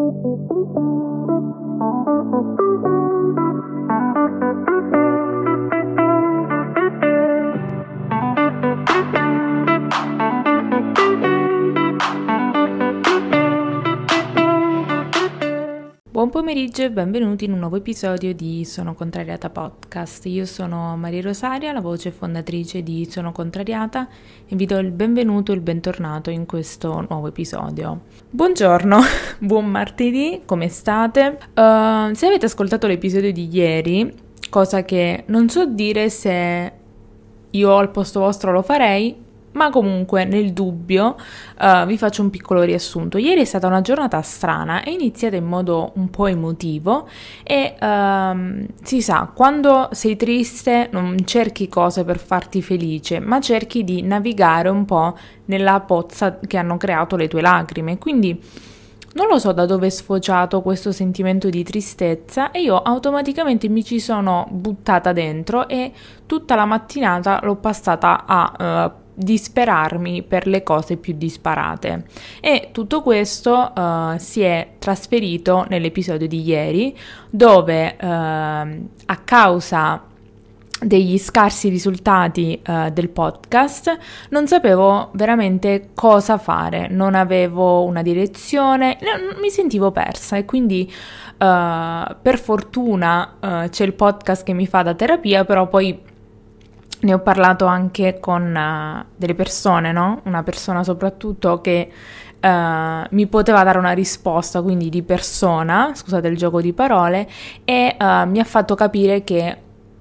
Thank you. Buon pomeriggio e benvenuti in un nuovo episodio di Sono Contrariata Podcast. Io sono Maria Rosaria, la voce fondatrice di Sono Contrariata e vi do il benvenuto e il bentornato in questo nuovo episodio. Buongiorno, buon martedì, come state? Uh, se avete ascoltato l'episodio di ieri, cosa che non so dire se io al posto vostro lo farei, ma comunque nel dubbio uh, vi faccio un piccolo riassunto. Ieri è stata una giornata strana, è iniziata in modo un po' emotivo e uh, si sa, quando sei triste non cerchi cose per farti felice, ma cerchi di navigare un po' nella pozza che hanno creato le tue lacrime. Quindi non lo so da dove è sfociato questo sentimento di tristezza e io automaticamente mi ci sono buttata dentro e tutta la mattinata l'ho passata a uh, disperarmi per le cose più disparate. E tutto questo uh, si è trasferito nell'episodio di ieri dove uh, a causa degli scarsi risultati uh, del podcast non sapevo veramente cosa fare, non avevo una direzione, mi sentivo persa e quindi uh, per fortuna uh, c'è il podcast che mi fa da terapia, però poi ne ho parlato anche con uh, delle persone, no? Una persona soprattutto che uh, mi poteva dare una risposta, quindi di persona, scusate il gioco di parole, e uh, mi ha fatto capire che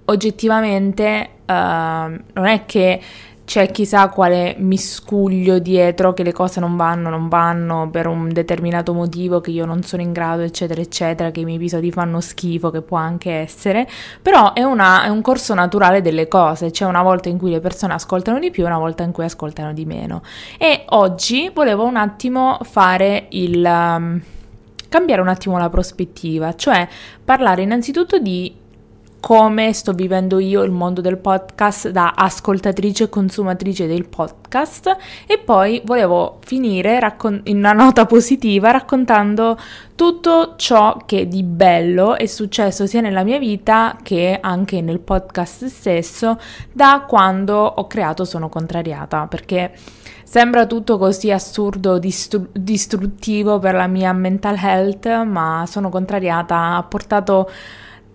oggettivamente non è che c'è chissà quale miscuglio dietro che le cose non vanno, non vanno per un determinato motivo che io non sono in grado, eccetera, eccetera, che i miei episodi fanno schifo, che può anche essere, però è, una, è un corso naturale delle cose, c'è una volta in cui le persone ascoltano di più, una volta in cui ascoltano di meno. E oggi volevo un attimo fare il... Um, cambiare un attimo la prospettiva, cioè parlare innanzitutto di come sto vivendo io il mondo del podcast da ascoltatrice e consumatrice del podcast. E poi volevo finire raccon- in una nota positiva raccontando tutto ciò che di bello è successo sia nella mia vita che anche nel podcast stesso da quando ho creato Sono Contrariata perché Sembra tutto così assurdo, distru- distruttivo per la mia mental health, ma sono contrariata, ha portato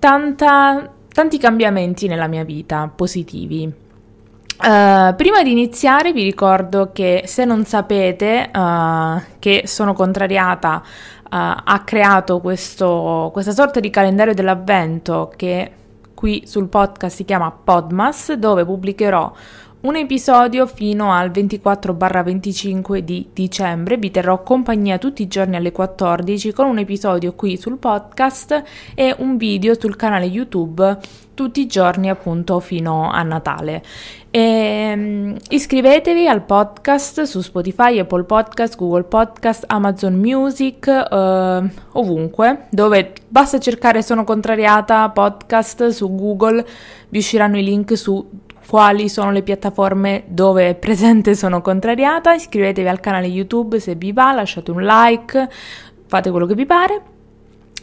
tanta, tanti cambiamenti nella mia vita positivi. Uh, prima di iniziare vi ricordo che se non sapete uh, che sono contrariata uh, ha creato questo, questa sorta di calendario dell'avvento che qui sul podcast si chiama Podmas dove pubblicherò un episodio fino al 24-25 di dicembre. Vi terrò compagnia tutti i giorni alle 14 con un episodio qui sul podcast e un video sul canale YouTube tutti i giorni appunto fino a Natale. E, um, iscrivetevi al podcast su Spotify, Apple Podcast, Google Podcast, Amazon Music, uh, ovunque, dove basta cercare Sono Contrariata Podcast su Google, vi usciranno i link su quali sono le piattaforme dove è presente Sono Contrariata, iscrivetevi al canale YouTube se vi va, lasciate un like, fate quello che vi pare.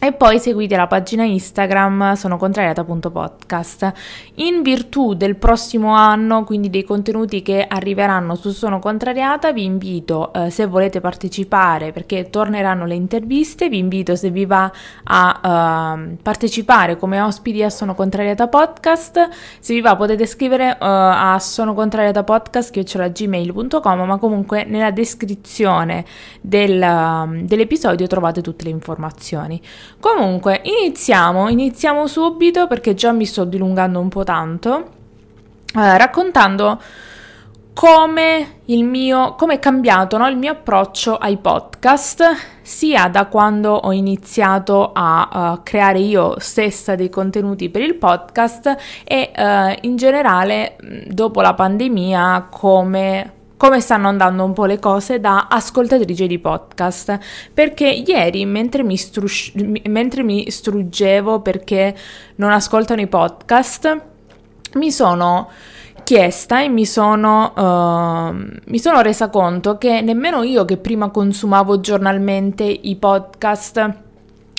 E poi seguite la pagina Instagram sono contrariata.podcast. In virtù del prossimo anno, quindi dei contenuti che arriveranno su Sono Contrariata, vi invito, eh, se volete partecipare, perché torneranno le interviste, vi invito se vi va a uh, partecipare come ospiti a Sono Contrariata Podcast. Se vi va potete scrivere uh, a sono contrariata podcast gmail.com, ma comunque nella descrizione del, uh, dell'episodio trovate tutte le informazioni. Comunque, iniziamo, iniziamo subito perché già mi sto dilungando un po' tanto, eh, raccontando come il mio, come è cambiato no, il mio approccio ai podcast, sia da quando ho iniziato a uh, creare io stessa dei contenuti per il podcast e uh, in generale dopo la pandemia come come stanno andando un po' le cose da ascoltatrice di podcast. Perché ieri, mentre mi, strus- mentre mi struggevo perché non ascoltano i podcast, mi sono chiesta e mi sono, uh, mi sono resa conto che nemmeno io che prima consumavo giornalmente i podcast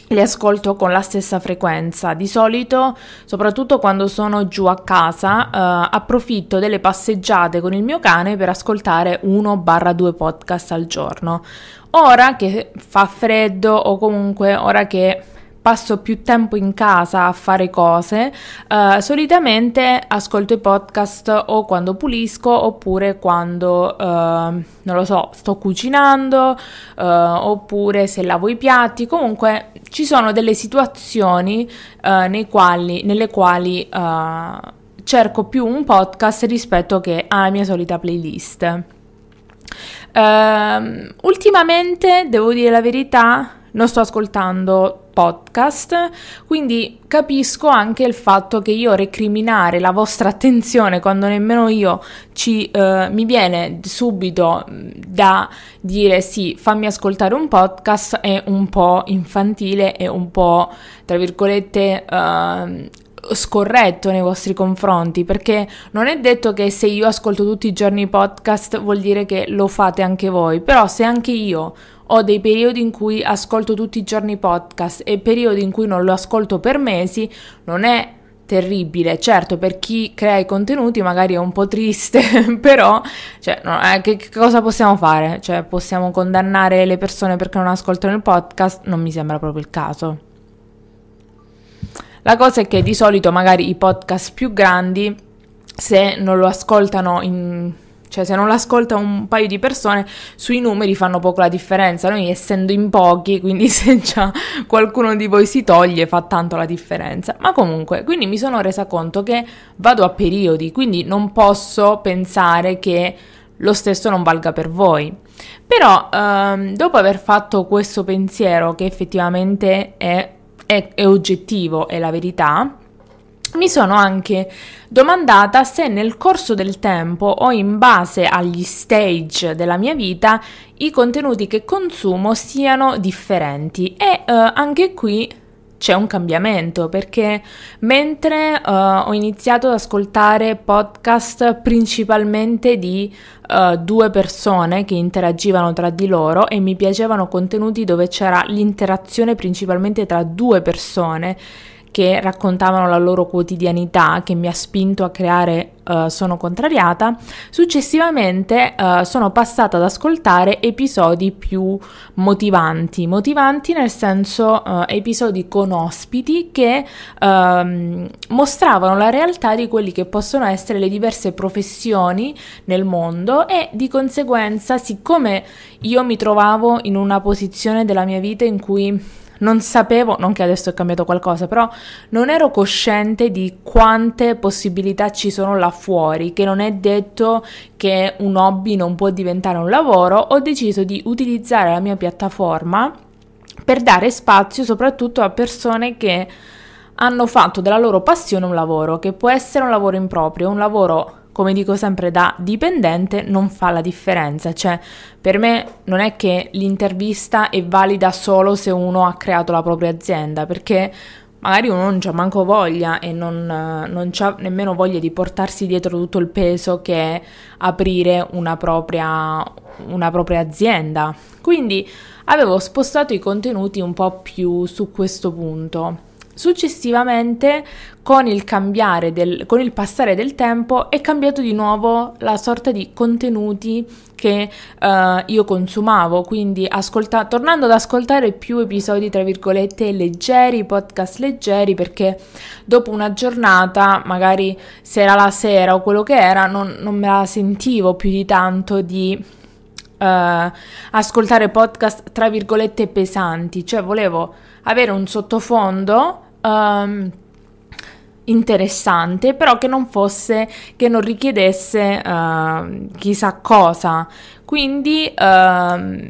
li ascolto con la stessa frequenza. Di solito, soprattutto quando sono giù a casa, uh, approfitto delle passeggiate con il mio cane per ascoltare 1-2 podcast al giorno. Ora che fa freddo o comunque ora che passo più tempo in casa a fare cose, uh, solitamente ascolto i podcast o quando pulisco oppure quando, uh, non lo so, sto cucinando uh, oppure se lavo i piatti. Comunque ci sono delle situazioni quali, nelle quali cerco più un podcast rispetto che alla mia solita playlist. Uh, ultimamente, devo dire la verità, non sto ascoltando podcast, quindi capisco anche il fatto che io recriminare la vostra attenzione quando nemmeno io ci, uh, mi viene subito da dire sì, fammi ascoltare un podcast è un po' infantile e un po' tra virgolette uh, scorretto nei vostri confronti perché non è detto che se io ascolto tutti i giorni podcast vuol dire che lo fate anche voi però se anche io ho dei periodi in cui ascolto tutti i giorni podcast e periodi in cui non lo ascolto per mesi non è terribile. Certo, per chi crea i contenuti magari è un po' triste, però cioè, no, eh, che, che, cosa possiamo fare? Cioè, possiamo condannare le persone perché non ascoltano il podcast? Non mi sembra proprio il caso. La cosa è che di solito magari i podcast più grandi, se non lo ascoltano in cioè se non l'ascolta un paio di persone, sui numeri fanno poco la differenza. Noi essendo in pochi, quindi se già qualcuno di voi si toglie, fa tanto la differenza. Ma comunque, quindi mi sono resa conto che vado a periodi, quindi non posso pensare che lo stesso non valga per voi. Però ehm, dopo aver fatto questo pensiero che effettivamente è è, è oggettivo, è la verità, mi sono anche domandata se nel corso del tempo o in base agli stage della mia vita i contenuti che consumo siano differenti. E uh, anche qui c'è un cambiamento perché mentre uh, ho iniziato ad ascoltare podcast principalmente di uh, due persone che interagivano tra di loro e mi piacevano contenuti dove c'era l'interazione principalmente tra due persone che raccontavano la loro quotidianità che mi ha spinto a creare uh, Sono contrariata, successivamente uh, sono passata ad ascoltare episodi più motivanti, motivanti nel senso uh, episodi con ospiti che uh, mostravano la realtà di quelli che possono essere le diverse professioni nel mondo e di conseguenza siccome io mi trovavo in una posizione della mia vita in cui non sapevo, non che adesso è cambiato qualcosa, però non ero cosciente di quante possibilità ci sono là fuori, che non è detto che un hobby non può diventare un lavoro, ho deciso di utilizzare la mia piattaforma per dare spazio soprattutto a persone che hanno fatto della loro passione un lavoro, che può essere un lavoro improprio, un lavoro come dico sempre da dipendente, non fa la differenza. Cioè, per me non è che l'intervista è valida solo se uno ha creato la propria azienda, perché magari uno non c'ha manco voglia e non, non c'ha nemmeno voglia di portarsi dietro tutto il peso che è aprire una propria, una propria azienda. Quindi avevo spostato i contenuti un po' più su questo punto. Successivamente, con il, del, con il passare del tempo, è cambiato di nuovo la sorta di contenuti che uh, io consumavo, quindi ascolta- tornando ad ascoltare più episodi, tra virgolette, leggeri, podcast leggeri, perché dopo una giornata, magari se era la sera o quello che era, non, non me la sentivo più di tanto di uh, ascoltare podcast, tra virgolette, pesanti, cioè volevo avere un sottofondo um, interessante, però che non fosse, che non richiedesse uh, chissà cosa. Quindi, uh,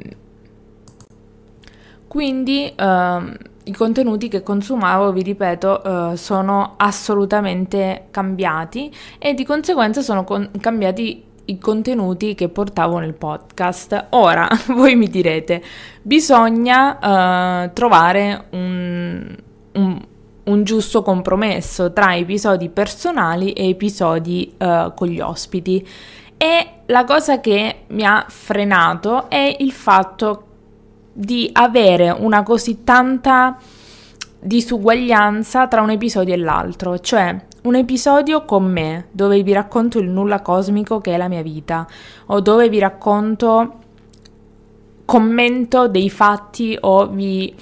quindi uh, i contenuti che consumavo, vi ripeto, uh, sono assolutamente cambiati e di conseguenza sono con- cambiati i contenuti che portavo nel podcast. Ora, voi mi direte, bisogna uh, trovare un, un giusto compromesso tra episodi personali e episodi uh, con gli ospiti. E la cosa che mi ha frenato è il fatto di avere una così tanta disuguaglianza tra un episodio e l'altro, cioè un episodio con me dove vi racconto il nulla cosmico che è la mia vita o dove vi racconto commento dei fatti o vi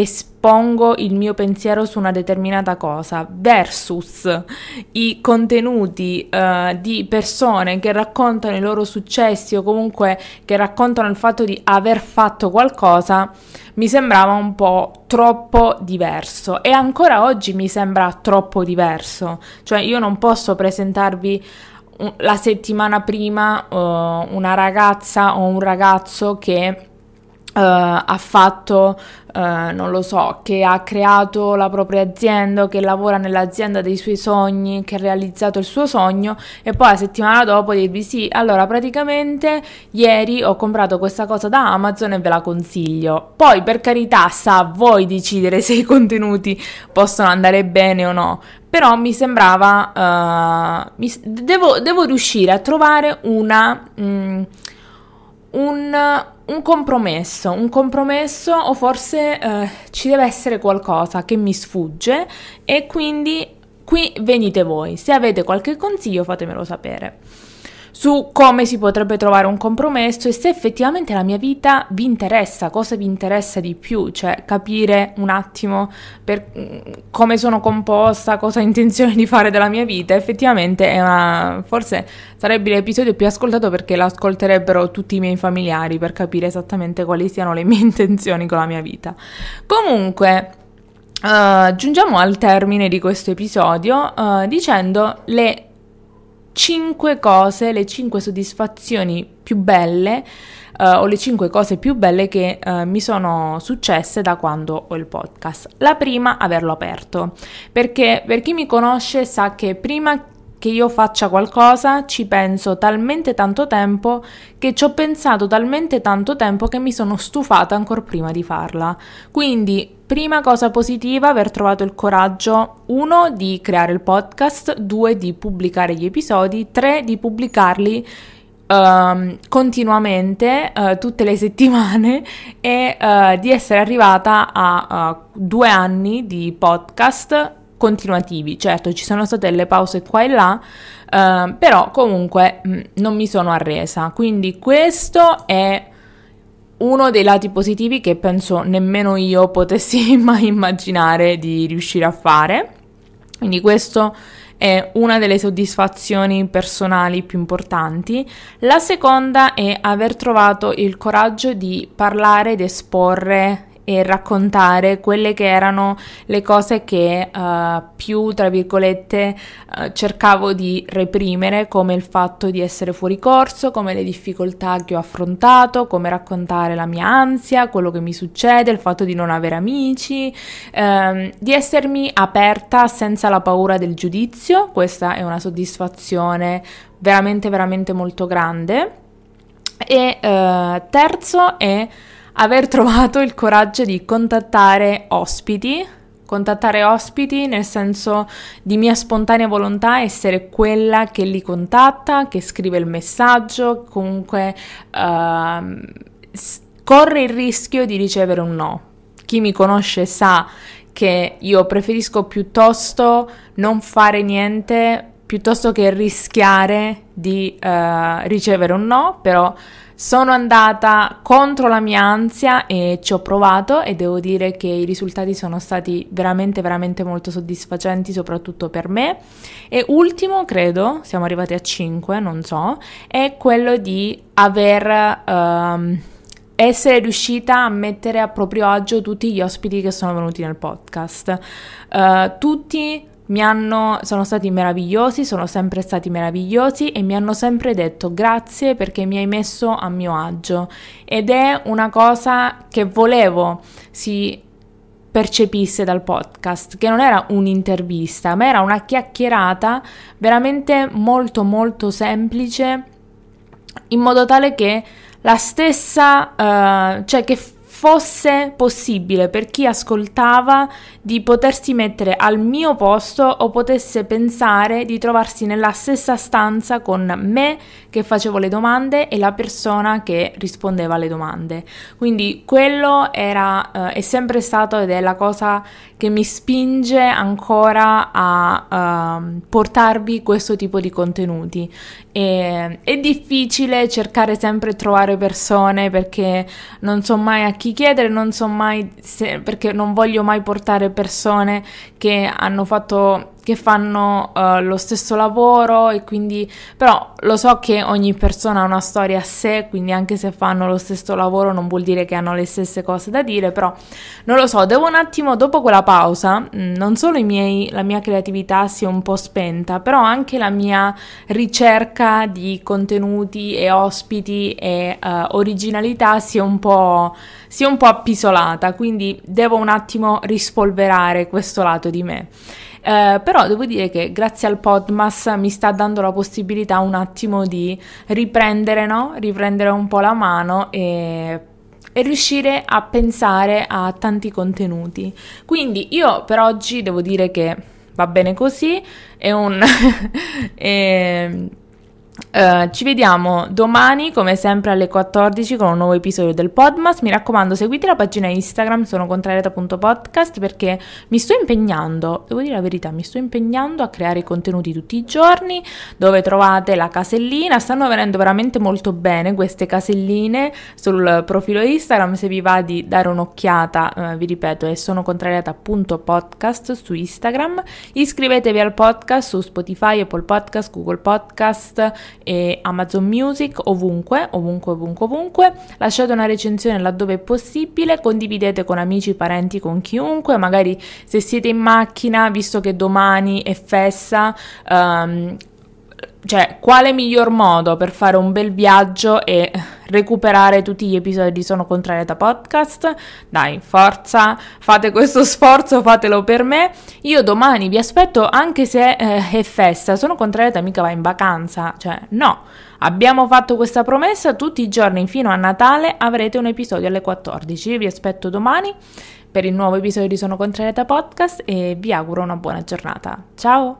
espongo il mio pensiero su una determinata cosa versus i contenuti uh, di persone che raccontano i loro successi o comunque che raccontano il fatto di aver fatto qualcosa mi sembrava un po' troppo diverso. E ancora oggi mi sembra troppo diverso. Cioè io non posso presentarvi la settimana prima uh, una ragazza o un ragazzo che Uh, ha fatto, uh, non lo so, che ha creato la propria azienda, che lavora nell'azienda dei suoi sogni, che ha realizzato il suo sogno e poi la settimana dopo dirvi sì, allora praticamente ieri ho comprato questa cosa da Amazon e ve la consiglio. Poi per carità sa a voi decidere se i contenuti possono andare bene o no, però mi sembrava, uh, mi, devo, devo, riuscire a trovare una... Mm, un, un, compromesso, un compromesso o forse eh, ci deve essere qualcosa che mi sfugge e quindi qui venite voi. Se avete qualche consiglio fatemelo sapere su come si potrebbe trovare un compromesso e se effettivamente la mia vita vi interessa, cosa vi interessa di più, cioè capire un attimo per, mm, come sono composta, cosa ho intenzione di fare della mia vita. Effettivamente è una, forse sarebbe l'episodio più ascoltato perché lo ascolterebbero tutti i miei familiari per capire esattamente quali siano le mie intenzioni con la mia vita. Comunque, Uh, giungiamo al termine di questo episodio uh, dicendo le 5 cose, le 5 soddisfazioni più belle uh, o le 5 cose più belle che uh, mi sono successe da quando ho il podcast. La prima, averlo aperto, perché per chi mi conosce sa che prima che io faccia qualcosa ci penso talmente tanto tempo che ci ho pensato talmente tanto tempo che mi sono stufata ancora prima di farla. Quindi Prima cosa positiva, aver trovato il coraggio, uno, di creare il podcast, due, di pubblicare gli episodi, tre, di pubblicarli uh, continuamente, uh, tutte le settimane e uh, di essere arrivata a due anni di podcast continuativi. Certo, ci sono state delle pause qua e là, uh, però comunque mh, mm, non mi sono arresa. Quindi questo è uno dei lati positivi che penso nemmeno io potessi mai immaginare di riuscire a fare. Quindi questo è una delle soddisfazioni personali più importanti. La seconda è aver trovato il coraggio di parlare ed esporre e raccontare quelle che erano le cose che uh, più, tra virgolette, uh, cercavo di reprimere, come il fatto di essere fuori corso, come le difficoltà che ho affrontato, come raccontare la mia ansia, quello che mi succede, il fatto di non avere amici, ehm, di essermi aperta senza la paura del giudizio, questa è una soddisfazione veramente, veramente molto grande. E uh, terzo è aver trovato il coraggio di contattare ospiti, contattare ospiti nel senso di mia spontanea volontà essere quella che li contatta, che scrive il messaggio, comunque uh, corre il rischio di ricevere un no. Chi mi conosce sa che io preferisco piuttosto non fare niente piuttosto che rischiare di uh, ricevere un no, però sono andata contro la mia ansia e ci ho provato e devo dire che i risultati sono stati veramente veramente molto soddisfacenti soprattutto per me. E ultimo, credo, siamo arrivati a 5, non so, è quello di aver uh, essere riuscita a mettere a proprio agio tutti gli ospiti che sono venuti nel podcast. Uh, tutti mi hanno, sono stati meravigliosi, sono sempre stati meravigliosi e mi hanno sempre detto grazie perché mi hai messo a mio agio. Ed è una cosa che volevo si percepisse dal podcast, che non era un'intervista, ma era una chiacchierata veramente molto molto semplice in modo tale che la stessa, uh, cioè che fosse possibile per chi ascoltava di potersi mettere al mio posto o potesse pensare di trovarsi nella stessa stanza con me che facevo le domande e la persona che rispondeva alle domande. Quindi quello era, eh, è sempre stato ed è la cosa che mi spinge ancora a uh, portarvi questo tipo di contenuti. E, è difficile cercare sempre di trovare persone perché non so mai a chi chiedere, non so mai se, perché non voglio mai portare persone che hanno fatto che fanno uh, lo stesso lavoro e quindi però lo so che ogni persona ha una storia a sé, quindi anche se fanno lo stesso lavoro non vuol dire che hanno le stesse cose da dire, però non lo so, devo un attimo dopo quella pausa, mm, non solo miei, la mia creatività si è un po' spenta, però anche la mia ricerca di contenuti e ospiti e uh, originalità si è un po' si è un po' appisolata, quindi devo un attimo rispolverare questo lato di me. Eh, però devo dire che grazie al Podmas mi sta dando la possibilità un attimo di riprendere, no? riprendere un po' la mano e e riuscire a pensare a tanti contenuti. Quindi io per oggi devo dire che va bene così, è un... è, Uh, ci vediamo domani come sempre alle 14 con un nuovo episodio del Podmas. Mi raccomando, seguite la pagina Instagram, sono contrariata.podcast perché mi sto impegnando, devo dire la verità, mi sto impegnando a creare contenuti tutti i giorni dove trovate la casellina. Stanno venendo veramente molto bene queste caselline sul profilo Instagram. Se vi va di dare un'occhiata, uh, vi ripeto, è sono contrariata.podcast su Instagram. Iscrivetevi al podcast su Spotify, Apple Podcast, Google Podcast e Amazon Music, ovunque, ovunque, ovunque, ovunque. Lasciate una recensione laddove è possibile, condividete con amici, parenti, con chiunque, magari se siete in macchina, visto che domani è festa, um, cioè, quale miglior modo per fare un bel viaggio e recuperare tutti gli episodi di Sono Contrariata Podcast? Dai, forza, fate questo sforzo, fatelo per me. Io domani vi aspetto anche se eh, è festa. Sono Contrariata mica va in vacanza, cioè no. Abbiamo fatto questa promessa, tutti i giorni fino a Natale avrete un episodio alle 14. Io vi aspetto domani per il nuovo episodio di Sono Contrariata Podcast e vi auguro una buona giornata. Ciao!